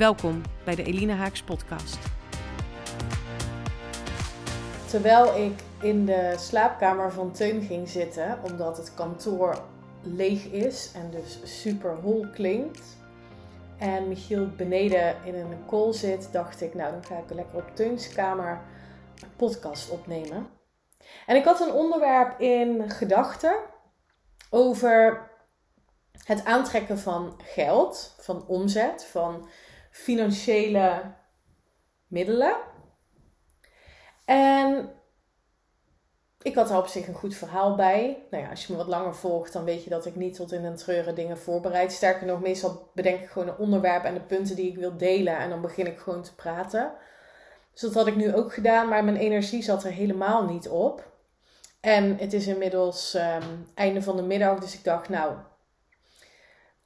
Welkom bij de Elina Haaks podcast. Terwijl ik in de slaapkamer van Teun ging zitten, omdat het kantoor leeg is en dus super hol klinkt. En Michiel beneden in een call zit, dacht ik, nou dan ga ik lekker op Teuns kamer een podcast opnemen. En ik had een onderwerp in gedachten over het aantrekken van geld, van omzet, van financiële middelen. En ik had er op zich een goed verhaal bij. Nou ja, als je me wat langer volgt, dan weet je dat ik niet tot in een treuren dingen voorbereid. Sterker nog, meestal bedenk ik gewoon een onderwerp en de punten die ik wil delen. En dan begin ik gewoon te praten. Dus dat had ik nu ook gedaan, maar mijn energie zat er helemaal niet op. En het is inmiddels um, einde van de middag, dus ik dacht, nou,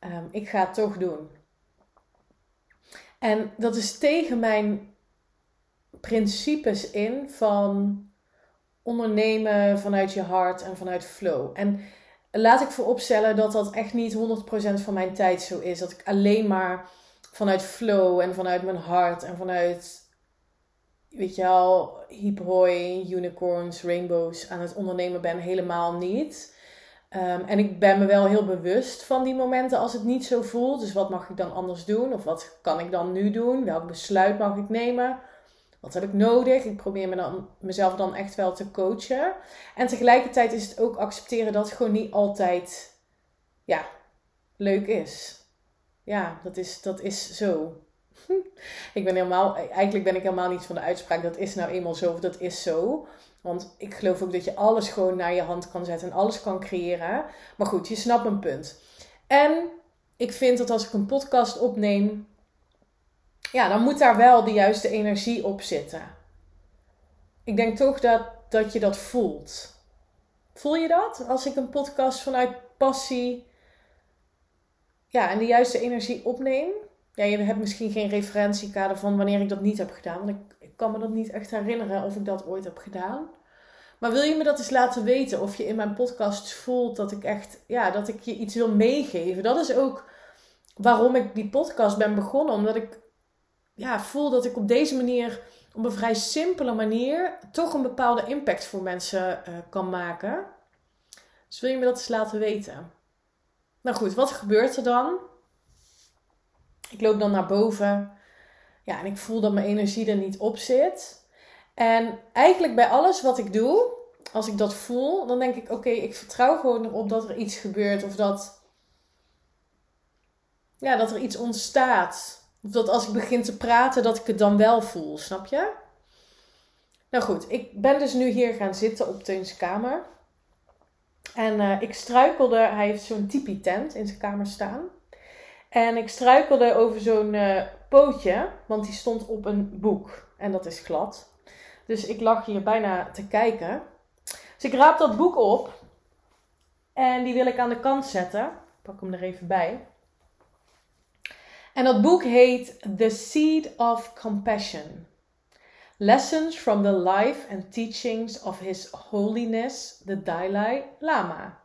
um, ik ga het toch doen. En dat is tegen mijn principes in van ondernemen vanuit je hart en vanuit flow. En laat ik vooropstellen dat dat echt niet 100% van mijn tijd zo is. Dat ik alleen maar vanuit flow en vanuit mijn hart en vanuit, weet je al, hoi, unicorns, rainbows aan het ondernemen ben. Helemaal niet. Um, en ik ben me wel heel bewust van die momenten als het niet zo voelt. Dus wat mag ik dan anders doen? Of wat kan ik dan nu doen? Welk besluit mag ik nemen? Wat heb ik nodig? Ik probeer me dan, mezelf dan echt wel te coachen. En tegelijkertijd is het ook accepteren dat het gewoon niet altijd ja, leuk is. Ja, dat is, dat is zo. ik ben helemaal, eigenlijk ben ik helemaal niet van de uitspraak dat is nou eenmaal zo of dat is zo. Want ik geloof ook dat je alles gewoon naar je hand kan zetten en alles kan creëren. Maar goed, je snapt mijn punt. En ik vind dat als ik een podcast opneem, ja, dan moet daar wel de juiste energie op zitten. Ik denk toch dat, dat je dat voelt. Voel je dat? Als ik een podcast vanuit passie ja, en de juiste energie opneem. Ja, je hebt misschien geen referentiekader van wanneer ik dat niet heb gedaan. Want ik, kan me dat niet echt herinneren of ik dat ooit heb gedaan. Maar wil je me dat eens laten weten? Of je in mijn podcast voelt dat ik echt, ja, dat ik je iets wil meegeven. Dat is ook waarom ik die podcast ben begonnen. Omdat ik ja, voel dat ik op deze manier, op een vrij simpele manier, toch een bepaalde impact voor mensen uh, kan maken. Dus wil je me dat eens laten weten? Nou goed, wat gebeurt er dan? Ik loop dan naar boven. Ja, en ik voel dat mijn energie er niet op zit. En eigenlijk bij alles wat ik doe, als ik dat voel, dan denk ik: oké, ik vertrouw gewoon erop dat er iets gebeurt of dat, ja, dat er iets ontstaat. Of dat als ik begin te praten, dat ik het dan wel voel, snap je? Nou goed, ik ben dus nu hier gaan zitten op Teuns kamer. En uh, ik struikelde, hij heeft zo'n tipi-tent in zijn kamer staan. En ik struikelde over zo'n uh, pootje, want die stond op een boek. En dat is glad. Dus ik lag hier bijna te kijken. Dus ik raap dat boek op. En die wil ik aan de kant zetten. Ik pak hem er even bij. En dat boek heet The Seed of Compassion. Lessons from the life and teachings of His Holiness the Dalai Lama.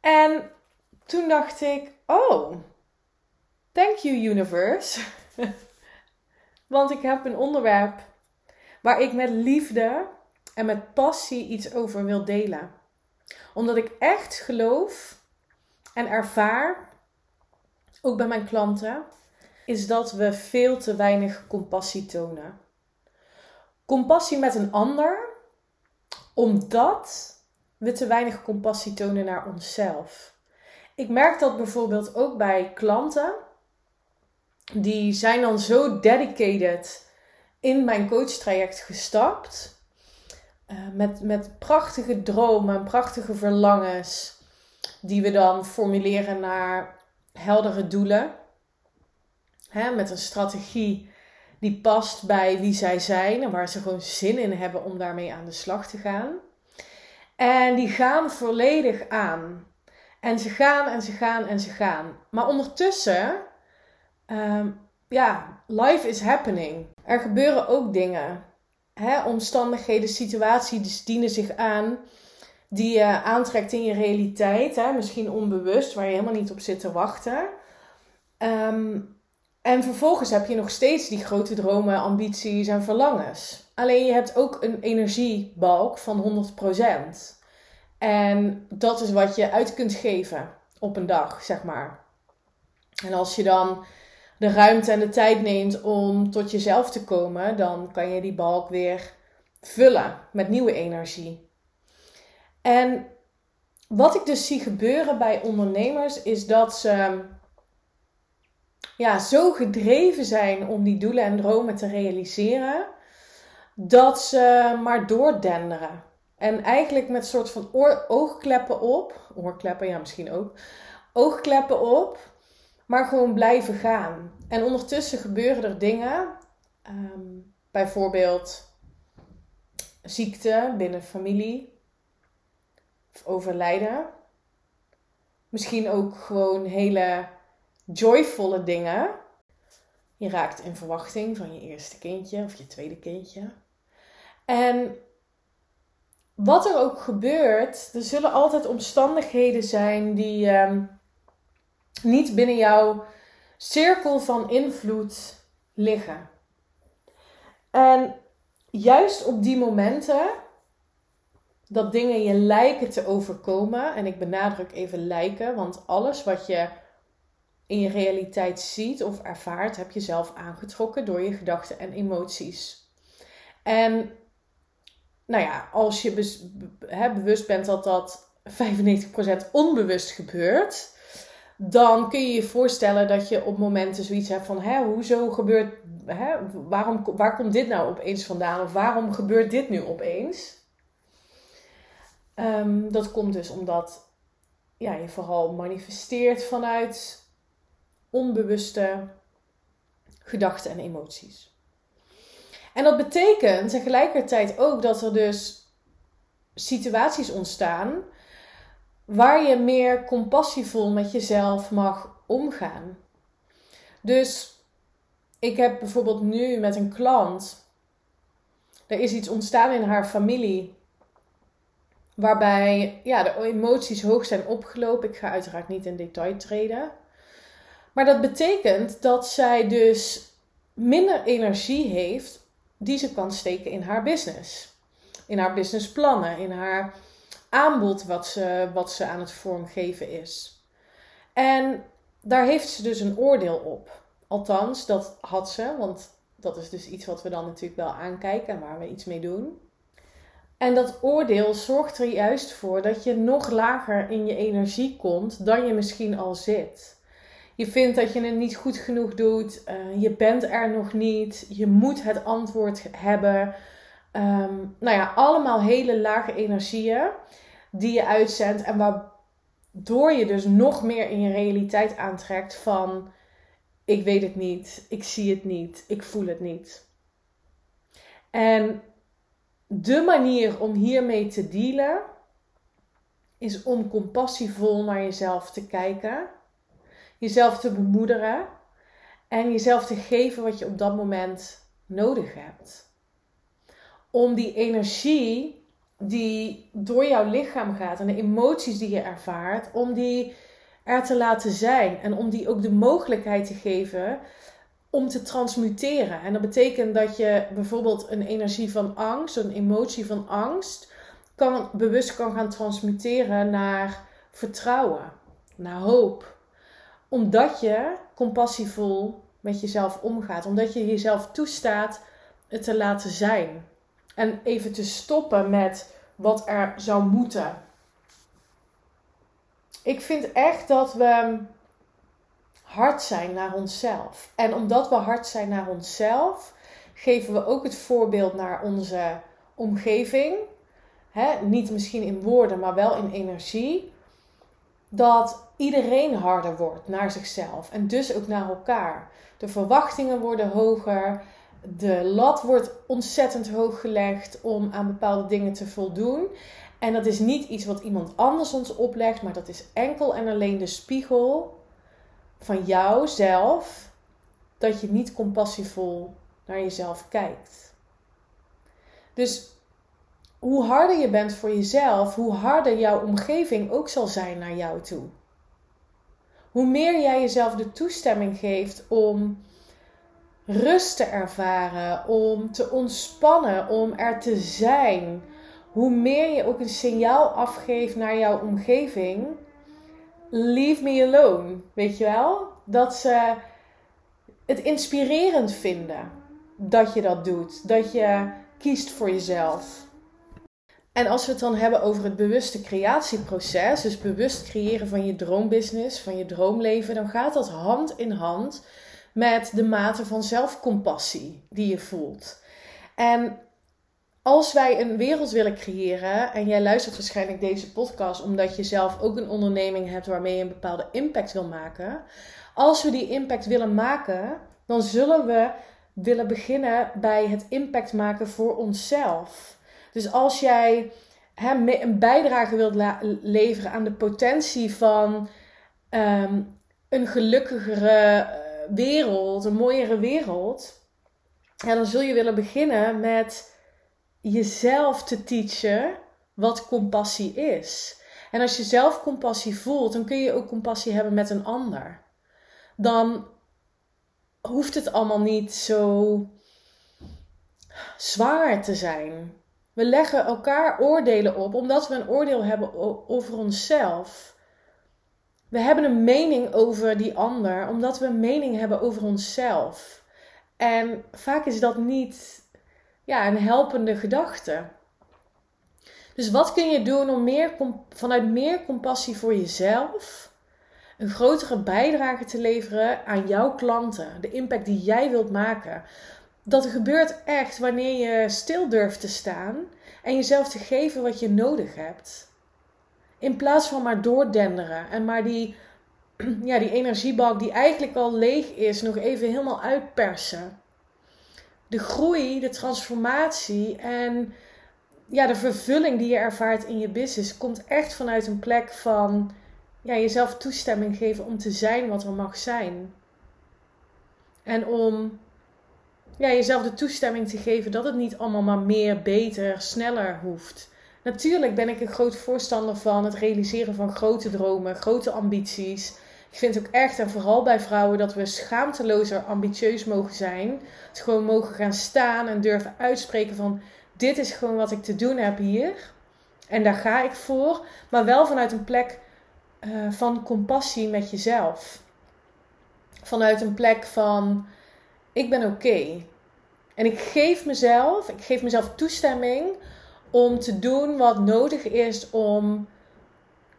En toen dacht ik, oh, thank you universe. Want ik heb een onderwerp waar ik met liefde en met passie iets over wil delen. Omdat ik echt geloof en ervaar, ook bij mijn klanten, is dat we veel te weinig compassie tonen. Compassie met een ander, omdat we te weinig compassie tonen naar onszelf. Ik merk dat bijvoorbeeld ook bij klanten. Die zijn dan zo dedicated in mijn coachtraject gestapt. Uh, met, met prachtige dromen, prachtige verlangens. Die we dan formuleren naar heldere doelen. hè, met een strategie die past bij wie zij zijn en waar ze gewoon zin in hebben om daarmee aan de slag te gaan. En die gaan volledig aan. En ze gaan en ze gaan en ze gaan. Maar ondertussen, ehm, ja, life is happening. Er gebeuren ook dingen. Hè, omstandigheden, situaties dienen zich aan die je aantrekt in je realiteit. Hè, misschien onbewust, waar je helemaal niet op zit te wachten. Ehm, en vervolgens heb je nog steeds die grote dromen, ambities en verlangens. Alleen je hebt ook een energiebalk van 100%. En dat is wat je uit kunt geven op een dag, zeg maar. En als je dan de ruimte en de tijd neemt om tot jezelf te komen, dan kan je die balk weer vullen met nieuwe energie. En wat ik dus zie gebeuren bij ondernemers is dat ze ja, zo gedreven zijn om die doelen en dromen te realiseren, dat ze maar doordenderen. En eigenlijk met soort van oogkleppen op, oorkleppen, ja misschien ook, oogkleppen op, maar gewoon blijven gaan. En ondertussen gebeuren er dingen, ehm, bijvoorbeeld ziekte binnen familie, of overlijden. Misschien ook gewoon hele joyvolle dingen. Je raakt in verwachting van je eerste kindje of je tweede kindje. En wat er ook gebeurt, er zullen altijd omstandigheden zijn die ehm, niet binnen jouw cirkel van invloed liggen. En juist op die momenten dat dingen je lijken te overkomen, en ik benadruk even lijken, want alles wat je in je realiteit ziet of ervaart, heb je zelf aangetrokken door je gedachten en emoties. En nou ja, als je bewust bent dat dat 95% onbewust gebeurt, dan kun je je voorstellen dat je op momenten zoiets hebt van: hè, hoezo gebeurt, hè, waarom, waar komt dit nou opeens vandaan? Of waarom gebeurt dit nu opeens? Um, dat komt dus omdat ja, je vooral manifesteert vanuit onbewuste gedachten en emoties. En dat betekent tegelijkertijd ook dat er dus situaties ontstaan waar je meer compassievol met jezelf mag omgaan. Dus ik heb bijvoorbeeld nu met een klant, er is iets ontstaan in haar familie waarbij ja, de emoties hoog zijn opgelopen. Ik ga uiteraard niet in detail treden. Maar dat betekent dat zij dus minder energie heeft die ze kan steken in haar business. In haar businessplannen, in haar aanbod wat ze, wat ze aan het vormgeven is. En daar heeft ze dus een oordeel op. Althans, dat had ze, want dat is dus iets wat we dan natuurlijk wel aankijken en waar we iets mee doen. En dat oordeel zorgt er juist voor dat je nog lager in je energie komt dan je misschien al zit. Je vindt dat je het niet goed genoeg doet. Uh, je bent er nog niet. Je moet het antwoord hebben. Um, nou ja, allemaal hele lage energieën die je uitzendt. En waardoor je dus nog meer in je realiteit aantrekt van... Ik weet het niet. Ik zie het niet. Ik voel het niet. En de manier om hiermee te dealen... is om compassievol naar jezelf te kijken jezelf te bemoederen en jezelf te geven wat je op dat moment nodig hebt. Om die energie die door jouw lichaam gaat en de emoties die je ervaart, om die er te laten zijn en om die ook de mogelijkheid te geven om te transmuteren. En dat betekent dat je bijvoorbeeld een energie van angst, een emotie van angst, kan, bewust kan gaan transmuteren naar vertrouwen, naar hoop, omdat je compassievol met jezelf omgaat. Omdat je jezelf toestaat het te laten zijn. En even te stoppen met wat er zou moeten. Ik vind echt dat we hard zijn naar onszelf. En omdat we hard zijn naar onszelf, geven we ook het voorbeeld naar onze omgeving. niet misschien in woorden, maar wel in energie dat iedereen harder wordt naar zichzelf en dus ook naar elkaar. De verwachtingen worden hoger, de lat wordt ontzettend hoog gelegd om aan bepaalde dingen te voldoen. En dat is niet iets wat iemand anders ons oplegt, maar dat is enkel en alleen de spiegel van jouzelf dat je niet compassievol naar jezelf kijkt. Dus hoe harder je bent voor jezelf, hoe harder jouw omgeving ook zal zijn naar jou toe. Hoe meer jij jezelf de toestemming geeft om rust te ervaren, om te ontspannen, om er te zijn, hoe meer je ook een signaal afgeeft naar jouw omgeving, leave me alone, weet je wel? Dat ze het inspirerend vinden dat je dat doet, dat je kiest voor jezelf. En als we het dan hebben over het bewuste creatieproces, dus bewust creëren van je droombusiness, van je droomleven, dan gaat dat hand in hand met de mate van zelfcompassie die je voelt. En als wij een wereld willen creëren, en jij luistert waarschijnlijk deze podcast omdat je zelf ook een onderneming hebt waarmee je een bepaalde impact wil maken. Als we die impact willen maken, dan zullen we willen beginnen bij het impact maken voor onszelf. Dus als jij een bijdrage wilt leveren aan de potentie van ehm, een gelukkigere eh, wereld, een mooiere wereld, dan zul je willen beginnen met jezelf te teachen wat compassie is. En als je zelf compassie voelt, dan kun je ook compassie hebben met een ander. Dan hoeft het allemaal niet zo zwaar te zijn. We leggen elkaar oordelen op omdat we een oordeel hebben over onszelf. We hebben een mening over die ander omdat we een mening hebben over onszelf. En vaak is dat niet ja, een helpende gedachte. Dus wat kun je doen om meer, vanuit meer compassie voor jezelf een grotere bijdrage te leveren aan jouw klanten, de impact die jij wilt maken? Dat gebeurt echt wanneer je stil durft te staan en jezelf te geven wat je nodig hebt. In plaats van maar doordenderen en maar die, ja, die energiebak die eigenlijk al leeg is, nog even helemaal uitpersen de groei, de transformatie en ja, de vervulling die je ervaart in je business komt echt vanuit een plek van ja, jezelf toestemming geven om te zijn wat er mag zijn. En om ja, jezelf de toestemming te geven dat het niet allemaal maar meer, beter, sneller hoeft. Natuurlijk ben ik een groot voorstander van het realiseren van grote dromen, grote ambities. Ik vind ook echt, en vooral bij vrouwen, dat we schaamtelozer ambitieus mogen zijn. Het gewoon mogen gaan staan en durven uitspreken van dit is gewoon wat ik te doen heb hier. En daar ga ik voor. Maar wel vanuit een plek uh, van compassie met jezelf. Vanuit een plek van ik ben oké. En ik geef mezelf, ik geef mezelf toestemming om te doen wat nodig is om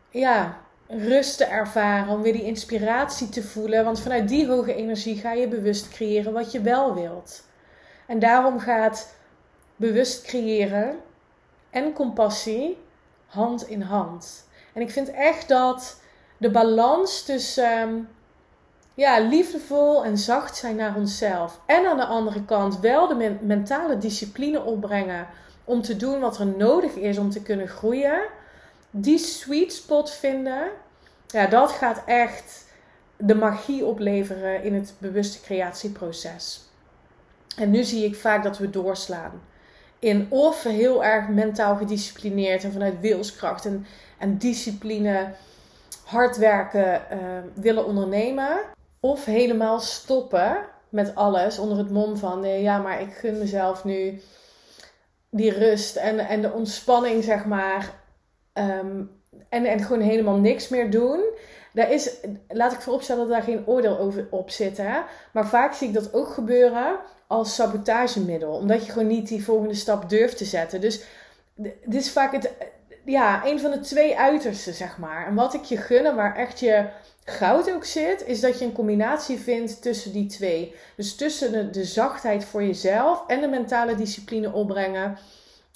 ja, rust te ervaren, om weer die inspiratie te voelen. Want vanuit die hoge energie ga je bewust creëren wat je wel wilt. En daarom gaat bewust creëren en compassie hand in hand. En ik vind echt dat de balans tussen ehm, ja, liefdevol en zacht zijn naar onszelf. En aan de andere kant wel de mentale discipline opbrengen om te doen wat er nodig is om te kunnen groeien die sweet spot vinden, ja, dat gaat echt de magie opleveren in het bewuste creatieproces. En nu zie ik vaak dat we doorslaan. In of heel erg mentaal gedisciplineerd en vanuit wilskracht en, en discipline hard werken uh, willen ondernemen. Of helemaal stoppen met alles onder het mom van nee, ja, maar ik gun mezelf nu die rust en, en de ontspanning, zeg maar. Ehm, en, en gewoon helemaal niks meer doen. Daar is, laat ik vooropstellen dat daar geen oordeel over op zit. Hè? Maar vaak zie ik dat ook gebeuren als sabotagemiddel. Omdat je gewoon niet die volgende stap durft te zetten. Dus dit is vaak het, ja, een van de twee uitersten, zeg maar. En wat ik je gun, waar echt je goud ook zit, is dat je een combinatie vindt tussen die twee. Dus tussen de, de zachtheid voor jezelf en de mentale discipline opbrengen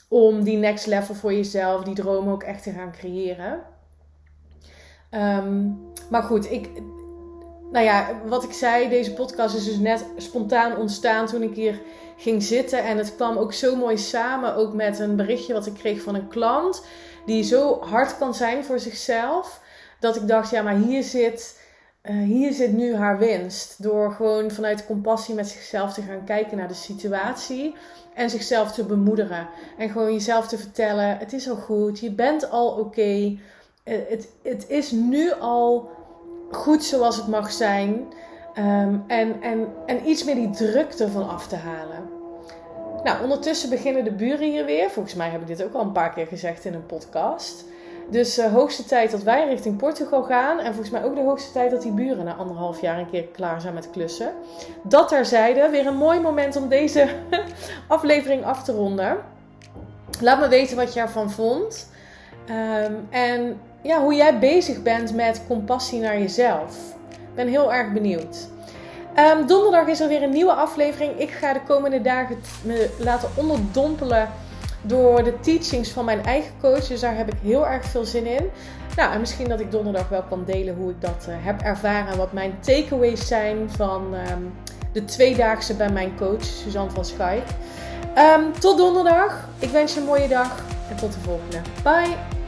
om die next level voor jezelf, die droom ook echt te gaan creëren. Ehm, maar goed, ik, nou ja, wat ik zei, deze podcast is dus net spontaan ontstaan toen ik hier ging zitten. En het kwam ook zo mooi samen, ook met een berichtje wat ik kreeg van een klant. Die zo hard kan zijn voor zichzelf. Dat ik dacht, ja, maar hier zit, uh, hier zit nu haar winst. Door gewoon vanuit compassie met zichzelf te gaan kijken naar de situatie. En zichzelf te bemoedigen. En gewoon jezelf te vertellen, het is al goed, je bent al oké. Eh, het, het is nu al goed zoals het mag zijn. Ehm, en, en, en iets meer die druk ervan af te halen. Nou, ondertussen beginnen de buren hier weer. Volgens mij heb ik dit ook al een paar keer gezegd in een podcast. Dus uh, hoogste tijd dat wij richting Portugal gaan. En volgens mij ook de hoogste tijd dat die buren na anderhalf jaar een keer klaar zijn met klussen. Dat terzijde, weer een mooi moment om deze aflevering af te ronden. Laat me weten wat je ervan vond. Ehm, en ja, hoe jij bezig bent met compassie naar jezelf. Ik ben heel erg benieuwd. Um, donderdag is er weer een nieuwe aflevering. Ik ga de komende dagen me laten onderdompelen door de teachings van mijn eigen coach. Dus daar heb ik heel erg veel zin in. Nou, en misschien dat ik donderdag wel kan delen hoe ik dat uh, heb ervaren. En wat mijn takeaways zijn van um, de tweedaagse bij mijn coach, Suzanne van Schaik. Um, tot donderdag. Ik wens je een mooie dag. En tot de volgende. Bye.